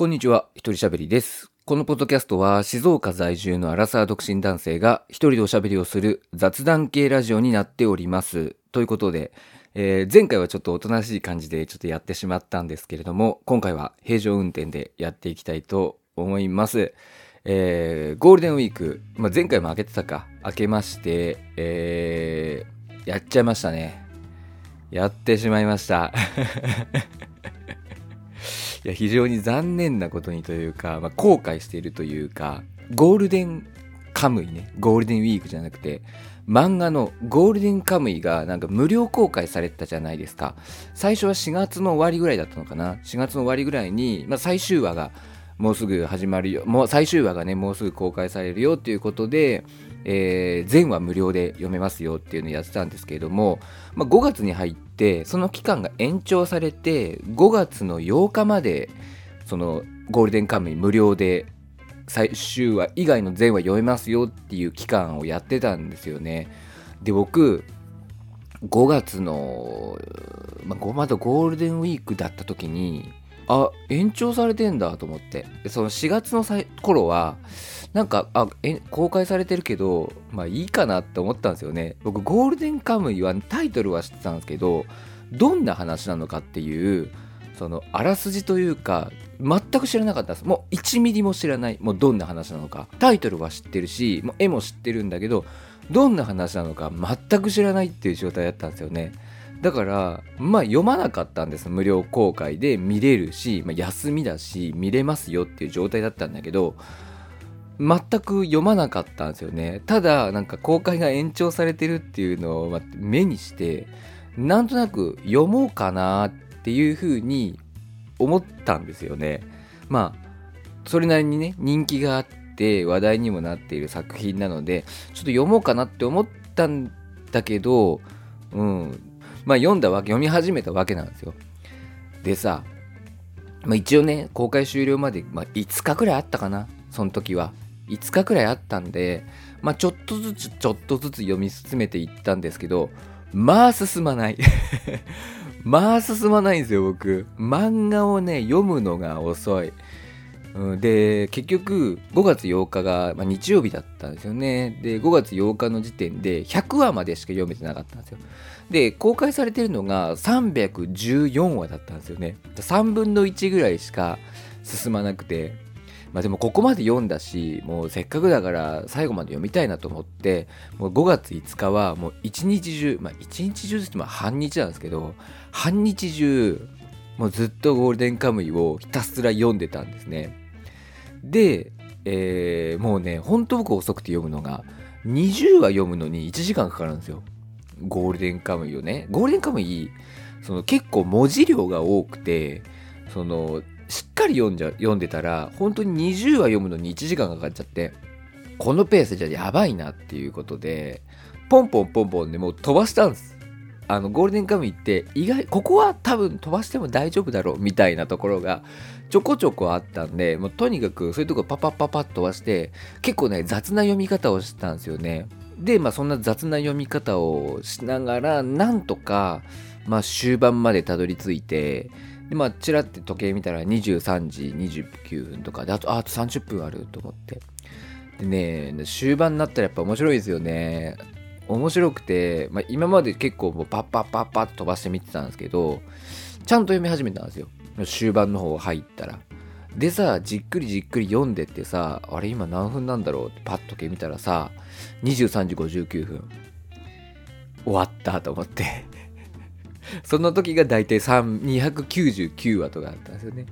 こんにちは、一人喋りです。このポッドキャストは静岡在住のアラサー独身男性が一人でおしゃべりをする雑談系ラジオになっております。ということで、えー前回はちょっとおとなしい感じでちょっとやってしまったんですけれども、今回は平常運転でやっていきたいと思います。えーゴールデンウィーク、まあ、前回も開けてたか、開けまして、えーやっちゃいましたね。やってしまいました。いや非常に残念なことにというか、まあ、後悔しているというかゴールデンカムイね。ゴールデンウィークじゃなくて漫画のゴールデンカムイがなんか無料公開されてたじゃないですか。最初は4月の終わりぐらいだったのかな。4月の終わりぐらいに、まあ、最終話がもうすぐ始まるよ。もう最終話がねもうすぐ公開されるよっていうことで、えー全話無料で読めますよっていうのをやってたんですけれども、まあ、5月に入ってその期間が延長されて5月の8日までそのゴールデンカムイ無料で最終話以外の全話読めますよっていう期間をやってたんですよね。で僕5月の、まあ、まだゴールデンウィークだった時にあ延長されてんだと思ってその4月の頃はなんかあえ公開されてるけどまあいいかなって思ったんですよね。僕ゴールデンカムイはタイトルは知ってたんですけどどんな話なのかっていうそのあらすじというか全く知らなかったんです。もう1ミリも知らないもうどんな話なのか。タイトルは知ってるしもう絵も知ってるんだけどどんな話なのか全く知らないっていう状態だったんですよね。だからまあ読まなかったんです。無料公開で見れるし、まあ、休みだし見れますよっていう状態だったんだけど全く読まなかったんですよね。ただなんか公開が延長されてるっていうのを目にしてなんとなく読もうかなっていうふうに思ったんですよね。まあそれなりにね人気があって話題にもなっている作品なのでちょっと読もうかなって思ったんだけどうん。まあ読んだわけ読み始めたわけなんですよ。でさ、まあ、一応ね公開終了まで、まあ、5日くらいあったかなその時は。5日くらいあったんでまあちょっとずつちょっとずつ読み進めていったんですけどまあ進まない。まあ進まないんですよ僕。漫画をね読むのが遅い。うんで結局5月8日が、まあ、日曜日だったんですよね。で5月8日の時点で100話までしか読めてなかったんですよ。で公開されてるのが314話だったんですよね。3分の1ぐらいしか進まなくて。まあでもここまで読んだしもうせっかくだから最後まで読みたいなと思ってもう5月5日はもう一日中まあ一日中ってまあ半日なんですけど半日中もうずっとゴールデンカムイをひたすら読んでたんですね。で、えーもうねほんと僕遅くて読むのが20話読むのに1時間かかるんですよ。ゴールデンカムイをね。ゴールデンカムイその結構文字量が多くてそのしっかり読んじゃ読んでたら本当に20話読むのに1時間かかっちゃってこのペースじゃやばいなっていうことでポンポンポンポンでもう飛ばしたんです。あのゴールデンカムイって意外ここは多分飛ばしても大丈夫だろうみたいなところがちょこちょこあったんでもうとにかくそういうとこパパパパッと飛ばして結構ね雑な読み方をしてたんですよね。でまあそんな雑な読み方をしながらなんとかまあ終盤までたどり着いてでまあチラって時計見たら23時29分とかであとあと30分あると思って。でね終盤になったらやっぱ面白いですよね。面白くて、まあ、今まで結構もうパッパッパッパッと飛ばして見てたんですけどちゃんと読み始めたんですよ。終盤の方入ったら。でさじっくりじっくり読んでってさあれ今何分なんだろうってパッと時計見たらさ23時59分。終わったと思って。その時が大体3 299話とかだったんですよね。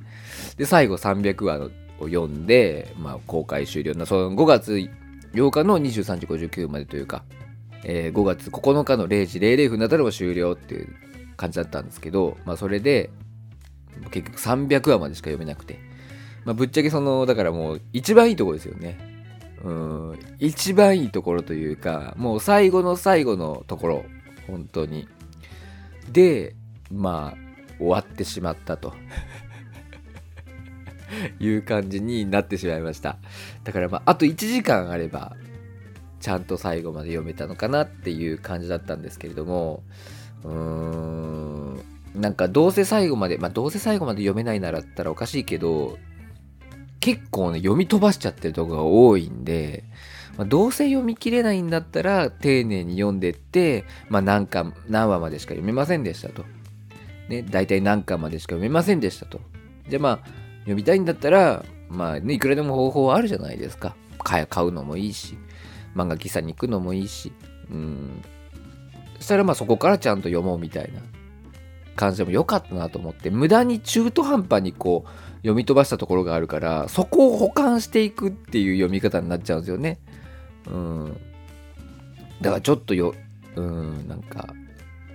で最後300話を読んで、まあ、公開終了。のその5月8日の23時59までというか、えー5月9日の0時00分になったらもう終了っていう感じだったんですけど、まあ、それで結局300話までしか読めなくて、まあ、ぶっちゃけそのだからもう一番いいところですよね。うん一番いいところというかもう最後の最後のところ本当に。でまあ終わってしまったと。いう感じになってしまいました。だからまああと1時間あればちゃんと最後まで読めたのかなっていう感じだったんですけれどもうーんなんかどうせ最後までまあどうせ最後まで読めないならったらおかしいけど結構ね読み飛ばしちゃってるとこが多いんで、まあ、どうせ読み切れないんだったら丁寧に読んでって、まあ、何巻何話までしか読めませんでしたと。ね、大体何巻までしか読めませんでしたと。じゃあまあ読みたいんだったらまあねいくらでも方法はあるじゃないですか。買うのもいいし漫画喫茶に行くのもいいしうんそしたらまあそこからちゃんと読もうみたいな感じでも良かったなと思って無駄に中途半端にこう読み飛ばしたところがあるからそこを補完していくっていう読み方になっちゃうんですよね。うん。だからちょっとよ、うん、なんか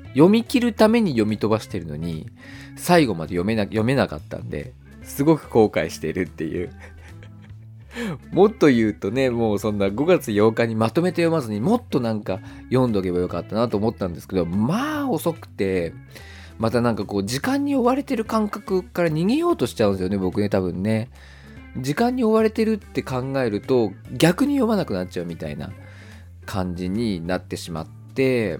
読み切るために読み飛ばしてるのに最後まで読めな読めなかったんですごく後悔してるっていう もっと言うとねもうそんな5月8日にまとめて読まずにもっとなんか読んどけばよかったなと思ったんですけどまあ遅くてまたなんかこう時間に追われてる感覚から逃げようとしちゃうんですよね僕ね多分ね時間に追われてるって考えると逆に読まなくなっちゃうみたいな感じになってしまって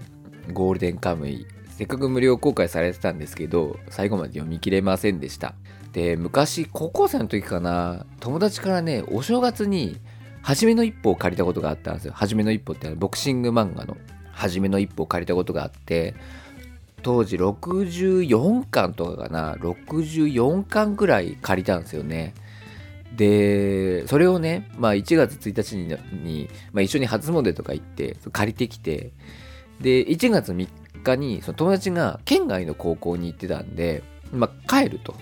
ゴールデンカムイ。せっかく無料公開されてたんですけど最後まで読み切れませんでした。で昔高校生の時かな友達からねお正月に初めの一歩を借りたことがあったんですよ。初めの一歩ってボクシング漫画の。初めの一歩を借りたことがあって当時64巻とかかな。64巻ぐらい借りたんですよね。でそれをね、まあ、1月1日にに、まあ、一緒に初詣とか行って借りてきてで1月3日にその友達が県外の高校に行ってたんで、まあ、帰ると、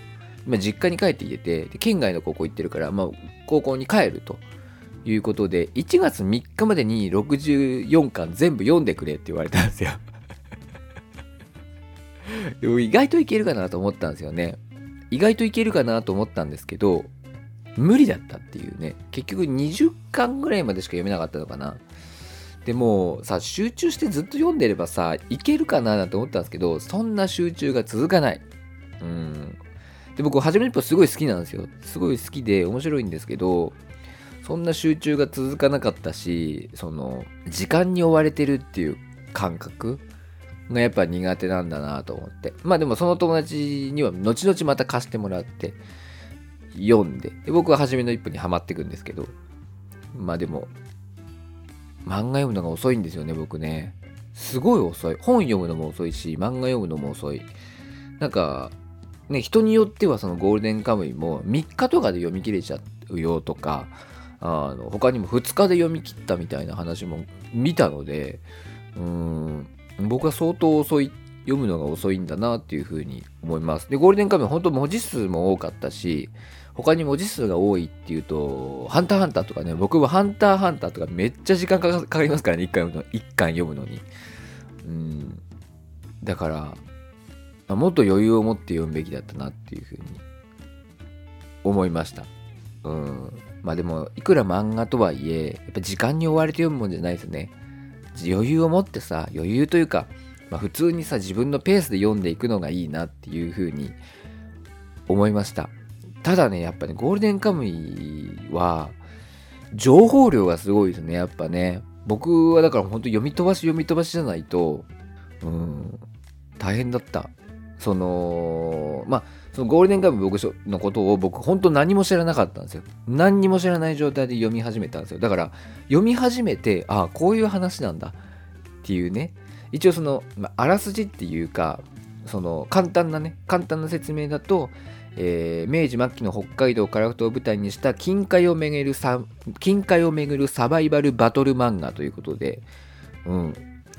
まあ、実家に帰ってきてて県外の高校行ってるから、まあ、高校に帰ると。いうことで1月3日までに64巻全部読んでくれって言われたんですよ。でも意外といけるかなと思ったんですよね。意外といけるかなと思ったんですけど、無理だったっていうね。結局20巻ぐらいまでしか読めなかったのかな。でもさ、集中してずっと読んでればさ、いけるかななんて思ったんですけど、そんな集中が続かない。うん。で、僕、はじめの一歩すごい好きなんですよ。すごい好きで面白いんですけど、そんな集中が続かなかったし、その、時間に追われてるっていう感覚がやっぱ苦手なんだなと思って。まあでもその友達には後々また貸してもらって読んで、で僕は初めの一歩にはまっていくんですけど、まあでも、漫画読むのが遅いんですよね、僕ね。すごい遅い。本読むのも遅いし、漫画読むのも遅い。なんか、ね、人によってはそのゴールデンカムイも3日とかで読み切れちゃうよとか、あの他にも2日で読み切ったみたいな話も見たので、うん、僕は相当遅い読むのが遅いんだなっていうふうに思います。で、ゴールデンカムイ本当文字数も多かったし、他に文字数が多いっていうと、ハンターハンターとかね、僕はハンターハンターとかめっちゃ時間かかりますからね、一回読むの、一巻読むのに。うん。だから、もっと余裕を持って読むべきだったなっていうふうに思いました。うん。まあでも、いくら漫画とはいえ、やっぱ時間に追われて読むもんじゃないですね。余裕を持ってさ余裕というか、まあ、普通にさ自分のペースで読んでいくのがいいなっていうふうに思いましたただねやっぱねゴールデンカムイは情報量がすごいですねやっぱね。僕はだから本当読み飛ばし読み飛ばしじゃないとうん大変だった。そのまあそのゴールデンカムイ僕のことを僕本当何も知らなかったんですよ。何にも知らない状態で読み始めたんですよ。だから読み始めてああこういう話なんだっていうね。一応その、まあ、らすじっていうかその簡単なね簡単な説明だと、えー、明治末期の北海道樺太を舞台にした近海を巡るサ近海を巡るサバイバルバトル漫画ということで、うん、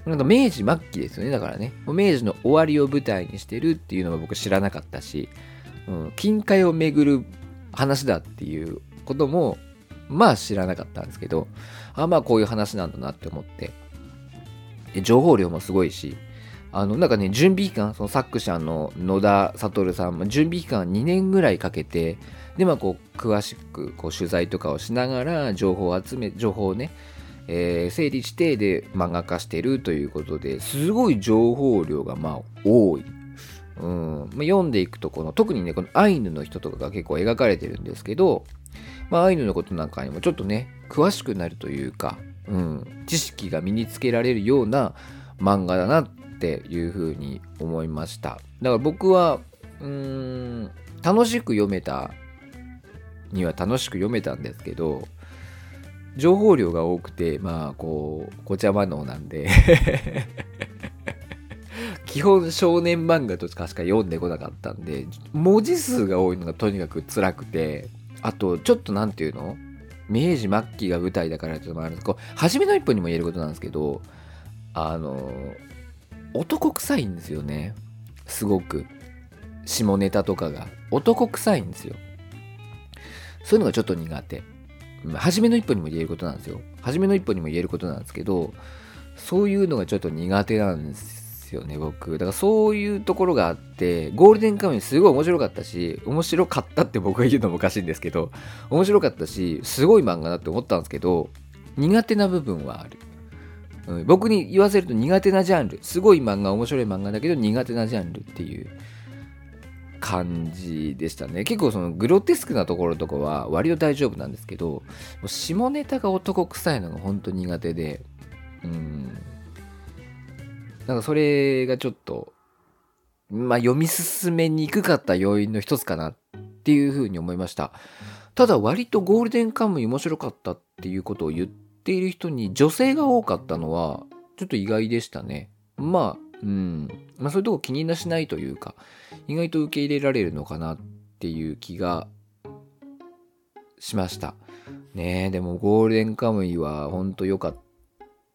なんか明治末期ですよね。だからね。明治の終わりを舞台にしてるっていうのは僕知らなかったし、うん、近海を巡る話だっていうことも、まあ知らなかったんですけど、あまあこういう話なんだなって思って。情報量もすごいし、あの、なんかね、準備期間、その作者の野田悟さんも準備期間2年ぐらいかけて、で、まあこう、詳しくこう取材とかをしながら、情報を集め、情報をね、えー、整理してで漫画化してるということですごい情報量がまあ多い。うんまあ、読んでいくとこの特にねこのアイヌの人とかが結構描かれてるんですけど、まあ、アイヌのことなんかにもちょっとね詳しくなるというか、うん、知識が身につけられるような漫画だなっていうふうに思いました。だから僕はうん楽しく読めたには楽しく読めたんですけど情報量が多くてまあこうこちゃま能なんで 基本少年漫画とかしか読んでこなかったんで文字数が多いのがとにかく辛くてあとちょっと何て言うの？明治末期が舞台だからっていうのもあるんですこう初めの一歩にも言えることなんですけどあの男臭いんですよね。すごく。下ネタとかが。男臭いんですよ。そういうのがちょっと苦手。初めの一歩にも言えることなんですよ。初めの一歩にも言えることなんですけどそういうのがちょっと苦手なんですよね僕。だからそういうところがあってゴールデンカムイすごい面白かったし面白かったって僕が言うのもおかしいんですけど面白かったしすごい漫画だって思ったんですけど苦手な部分はある。うん、僕に言わせると苦手なジャンル。すごい漫画面白い漫画だけど苦手なジャンルっていう感じでしたね。結構そのグロテスクなところとかは割と大丈夫なんですけど下ネタが男臭いのが本当苦手でうん。なんかそれがちょっとまあ読み進めにくかった要因の一つかなっていうふうに思いました。ただ割とゴールデンカムイ面白かったっていうことを言ってている人に女性が多かったのはちょっと意外でしたね。まあ、うん。まあそういうとこ気になしないというか、意外と受け入れられるのかなっていう気がしました。ねえ、でもゴールデンカムイはほんと良かっ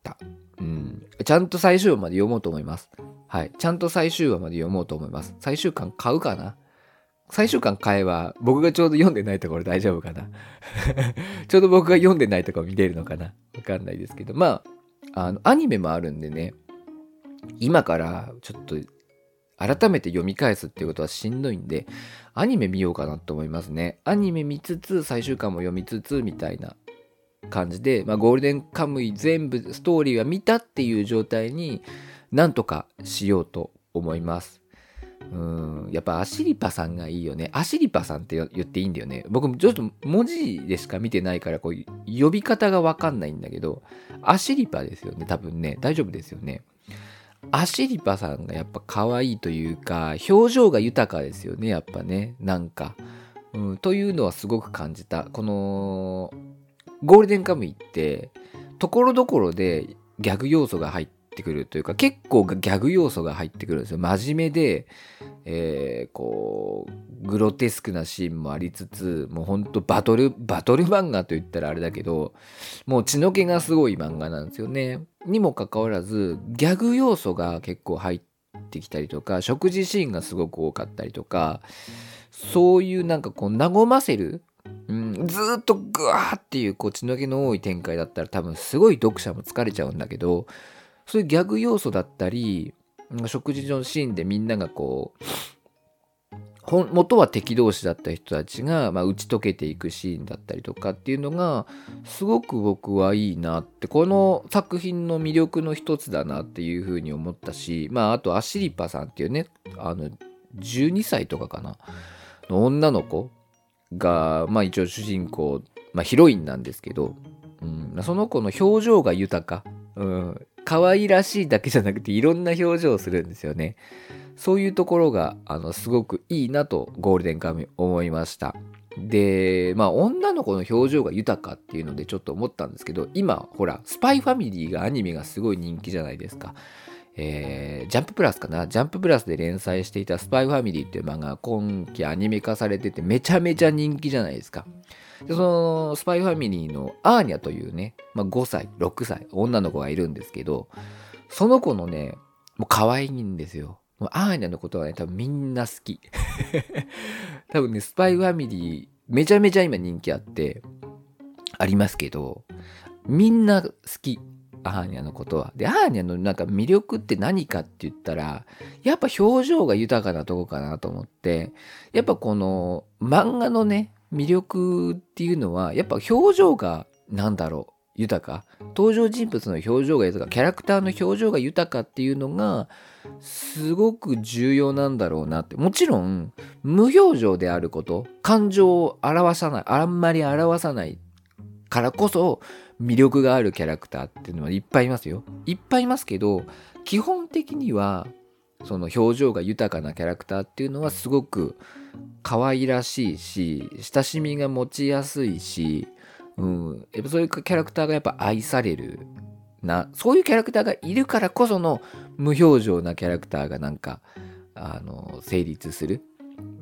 た。うん。ちゃんと最終話まで読もうと思います。はい。ちゃんと最終話まで読もうと思います。最終巻買うかな最終巻買えば僕がちょうど読んでないところ大丈夫かな。ちょうど僕が読んでないところ見れるのかな。わかんないですけど。まああのアニメもあるんでね。今からちょっと改めて読み返すっていうことはしんどいんでアニメ見ようかなと思いますね。アニメ見つつ最終巻も読みつつみたいな感じで、まあ、ゴールデンカムイ全部ストーリーは見たっていう状態になんとかしようと思いますうんやっぱアシリパさんがいいよね。アシリパさんって言っていいんだよね。僕ちょっと文字でしか見てないからこう呼び方がわかんないんだけど、アシリパですよね。多分ね。大丈夫ですよね。アシリパさんがやっぱ可愛いというか、表情が豊かですよね。やっぱね。なんか。うん、というのはすごく感じた。この、ゴールデンカムイって、ところどころでギャグ要素が入ってってくるというか結構ギャグ要素が入ってくるんですよ。真面目で、えー、こうグロテスクなシーンもありつつもうほんとバトルバトル漫画と言ったらあれだけどもう血の気がすごい漫画なんですよね。にもかかわらずギャグ要素が結構入ってきたりとか食事シーンがすごく多かったりとかそういうなんかこう和ませるうん、ずっとグワーっていうこう血の気の多い展開だったら多分すごい読者も疲れちゃうんだけどそういうギャグ要素だったり食事のシーンでみんながこう元は敵同士だった人たちが、まあ、打ち解けていくシーンだったりとかっていうのがすごく僕はいいなってこの作品の魅力の一つだなっていうふうに思ったしまああとアシリパさんっていうねあの12歳とかかなの女の子がまあ一応主人公、まあ、ヒロインなんですけど、うん、その子の表情が豊か、うん、可愛らしいだけじゃなくていろんな表情をするんですよね。そういうところがあのすごくいいなとゴールデンカムイ思いました。で、まあ女の子の表情が豊かっていうのでちょっと思ったんですけど、今ほら、スパイファミリーがアニメがすごい人気じゃないですか。えー、ジャンププラスかな？ジャンププラスで連載していたスパイファミリーっていう漫画が今期アニメ化されててめちゃめちゃ人気じゃないですか。でそのスパイファミリーのアーニャというね、まあ、5歳6歳女の子がいるんですけどその子のねもう可愛いんですよ。もうアーニャのことはね多分みんな好き。多分ねスパイファミリーめちゃめちゃ今人気あってありますけどみんな好き。アーニャのことは。で、アーニャのなんか魅力って何かって言ったら、やっぱ表情が豊かなとこかなと思って、やっぱこの漫画のね、魅力っていうのはやっぱ表情が何だろう豊か。登場人物の表情が豊か。キャラクターの表情が豊かっていうのがすごく重要なんだろうなって。もちろん無表情であること感情を表さないあんまり表さないからこそ魅力があるキャラクターっていうのはいっぱいいますよ。いっぱいいますけど基本的にはその表情が豊かなキャラクターっていうのはすごく可愛らしいし親しみが持ちやすいし、うん、やっぱそういうキャラクターがやっぱ愛されるな。そういうキャラクターがいるからこその無表情なキャラクターがなんかあの成立する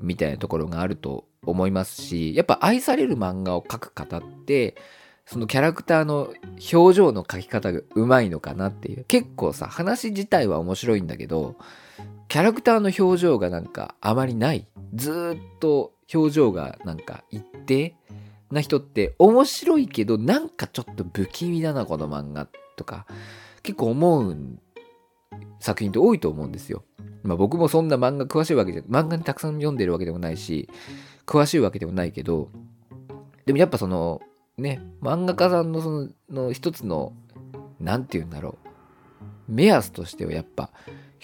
みたいなところがあると思いますしやっぱ愛される漫画を描く方ってそのキャラクターの表情の描き方がうまいのかなっていう結構さ話自体は面白いんだけどキャラクターの表情がなんかあまりないずっと表情がなんか一定な人って面白いけどなんかちょっと不気味だなこの漫画とか結構思う作品って多いと思うんですよ。まあ僕もそんな漫画詳しいわけじゃ漫画にたくさん読んでるわけでもないし詳しいわけでもないけどでもやっぱそのね漫画家さんのそのの一つの何て言うんだろう。目安としてはやっぱ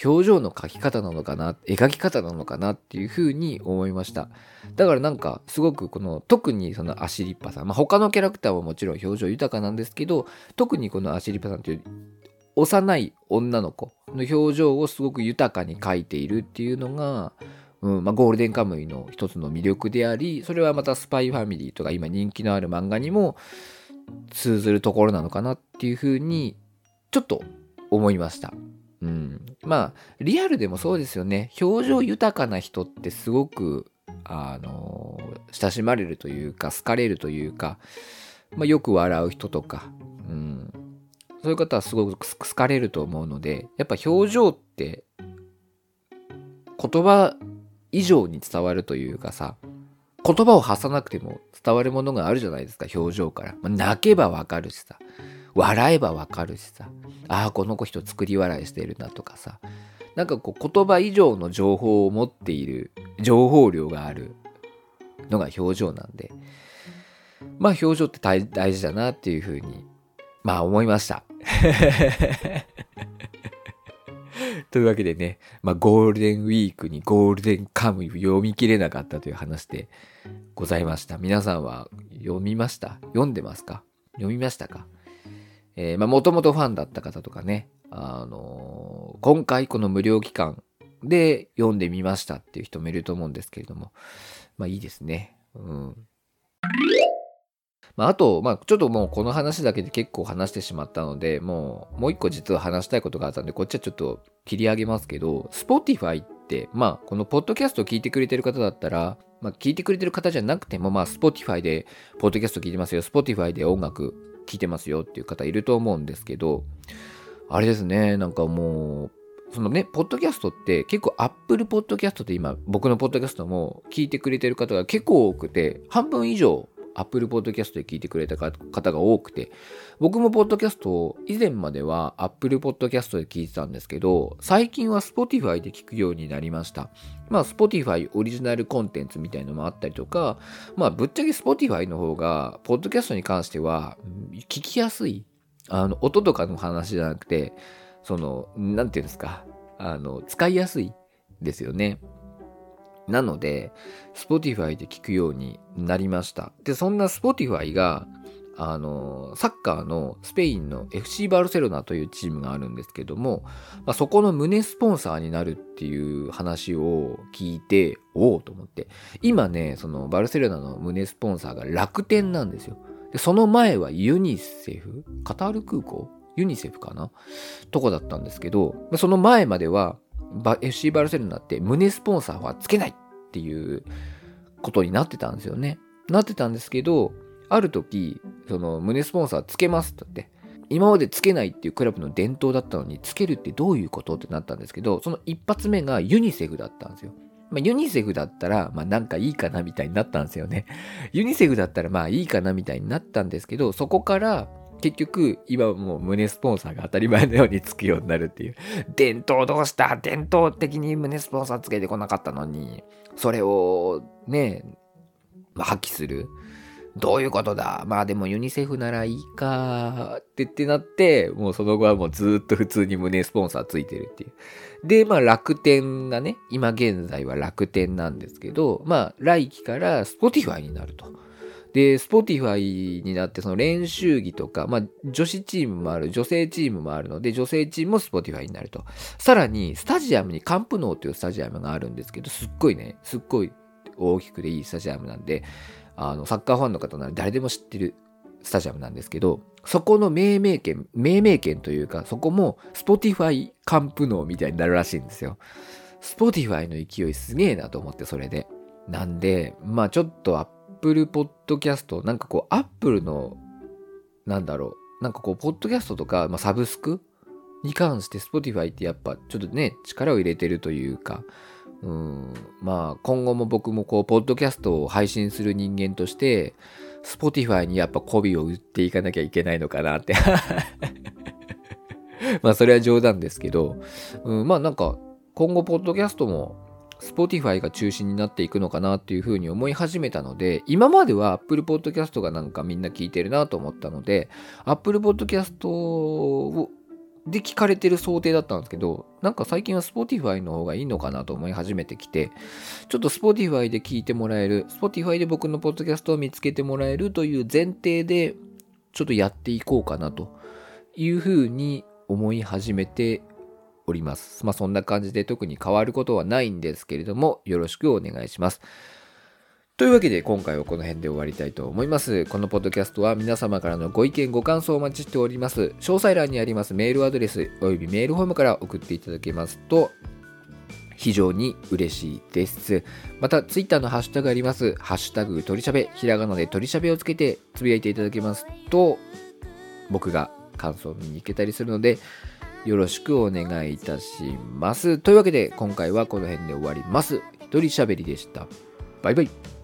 表情の描き方なのかな描き方なのかなっていうふうに思いました。だからなんかすごくこの特にそのアシリッパさん、まあ、他のキャラクターはもちろん表情豊かなんですけど特にこのアシリッパさんという幼い女の子の表情をすごく豊かに描いているっていうのが、うんまあ、ゴールデンカムイの一つの魅力でありそれはまたスパイファミリーとか今人気のある漫画にも通ずるところなのかなっていうふうにちょっと思いました。うん、まあリアルでもそうですよね。表情豊かな人ってすごくあの親しまれるというか好かれるというか、まあ、よく笑う人とか、うん、そういう方はすごく好かれると思うのでやっぱ表情って言葉以上に伝わるというかさ言葉を発さなくても伝わるものがあるじゃないですか表情から、泣けばわかるしさ。笑えばわかるしさ。ああこの子人作り笑いしてるなとかさ。なんかこう言葉以上の情報を持っている情報量があるのが表情なんで。まあ表情って大事だなっていうふうにまあ思いました。というわけでね、まあ、ゴールデンウィークにゴールデンカムイ読み切れなかったという話でございました。皆さんは読みました？読んでますか？読みましたか？えー、まあ、もともとファンだった方とかね、あのー、今回この無料期間で読んでみましたっていう人もいると思うんですけれども、まあいいですね。うん。まあ、あと、まあ、ちょっともうこの話だけで結構話してしまったので、もう、もう一個実は話したいことがあったんで、こっちはちょっと切り上げますけど、Spotify って、まあ、このポッドキャストを聞いてくれてる方だったら、まあ、聞いてくれてる方じゃなくても、まあ、Spotify で、ポッドキャスト聞いてますよ、Spotify で音楽聞いてますよっていう方いると思うんですけど、あれですね、なんかもう、そのね、ポッドキャストって結構 Apple Podcast って今僕のポッドキャストも聞いてくれてる方が結構多くて、半分以上 Apple Podcast で聞いてくれた方が多くて、僕もポッドキャストを以前までは Apple Podcast で聞いてたんですけど、最近は Spotify で聞くようになりました。まあ Spotify オリジナルコンテンツみたいのもあったりとか、まあぶっちゃけ Spotify の方が、ポッドキャストに関しては聞きやすい。あの、音とかの話じゃなくて、その、なんていうんですか、あの、使いやすいですよね。なので、Spotify で聞くようになりました。で、そんな Spotify が、あの、サッカーのスペインの FC バルセロナというチームがあるんですけども、まあ、そこの胸スポンサーになるっていう話を聞いて、おおと思って。今ね、そのバルセロナの胸スポンサーが楽天なんですよ。で、その前はユニセフカタール空港？ユニセフかな？とこだったんですけど、その前までは FC バルセロナって胸スポンサーはつけないっていうことになってたんですよね。なってたんですけど、ある時、その胸スポンサーつけますってって、今までつけないっていうクラブの伝統だったのに、つけるってどういうことってなったんですけど、その一発目がユニセフだったんですよ。まあ、ユニセフだったら、まあなんかいいかなみたいになったんですよね。ユニセフだったらまあいいかなみたいになったんですけど、そこから結局、今はもう胸スポンサーが当たり前のようにつくようになるっていう。伝統どうした？伝統的に胸スポンサーつけてこなかったのに、それをね、まあ、破棄する。どういうことだ？まあでもユニセフならいいかってってなって、もうその後はもうずっと普通に胸スポンサーついてるっていう。で、まあ楽天がね、今現在は楽天なんですけど、まあ来期から Spotify になると。で、Spotify になってその練習着とか、まあ女子チームもある、女性チームもあるので、女性チームも Spotify になると。さらに、スタジアムにカンプノーというスタジアムがあるんですけど、すっごいね、すっごい大きくていいスタジアムなんで、あの、サッカーファンの方なら誰でも知ってるスタジアムなんですけど、そこの命名権、命名権というか、そこも Spotify カンプノーみたいになるらしいんですよ。Spotify の勢いすげえなと思って、それで。なんで、まあちょっと Apple Podcast、なんかこう Apple の、なんだろう、なんかこう、ポッドキャストとか、まあ、サブスクに関して Spotify ってやっぱちょっとね、力を入れてるというか、うん、まあ今後も僕もこう、ポッドキャストを配信する人間として、Spotify にやっぱ媚びを売っていかなきゃいけないのかなって。まあそれは冗談ですけど、うん、まあなんか今後ポッドキャストも Spotify が中心になっていくのかなっていうふうに思い始めたので、今までは Apple Podcast がなんかみんな聞いてるなと思ったので、Apple Podcast をで聞かれてる想定だったんですけど、なんか最近は Spotify の方がいいのかなと思い始めてきて、ちょっと Spotify で聞いてもらえる、Spotify で僕のポッドキャストを見つけてもらえるという前提で、ちょっとやっていこうかなというふうに思い始めております。まあそんな感じで特に変わることはないんですけれども、よろしくお願いします。というわけで今回はこの辺で終わりたいと思います。このポッドキャストは皆様からのご意見ご感想をお待ちしております。詳細欄にありますメールアドレスおよびメールフォームから送っていただけますと非常に嬉しいです。また、ツイッターのハッシュタグあります。ハッシュタグ鳥しゃべ、ひらがなで鳥しゃべをつけてつぶやいていただけますと、僕が感想を見に行けたりするので、よろしくお願いいたします。というわけで、今回はこの辺で終わります。一人しゃべりでした。バイバイ。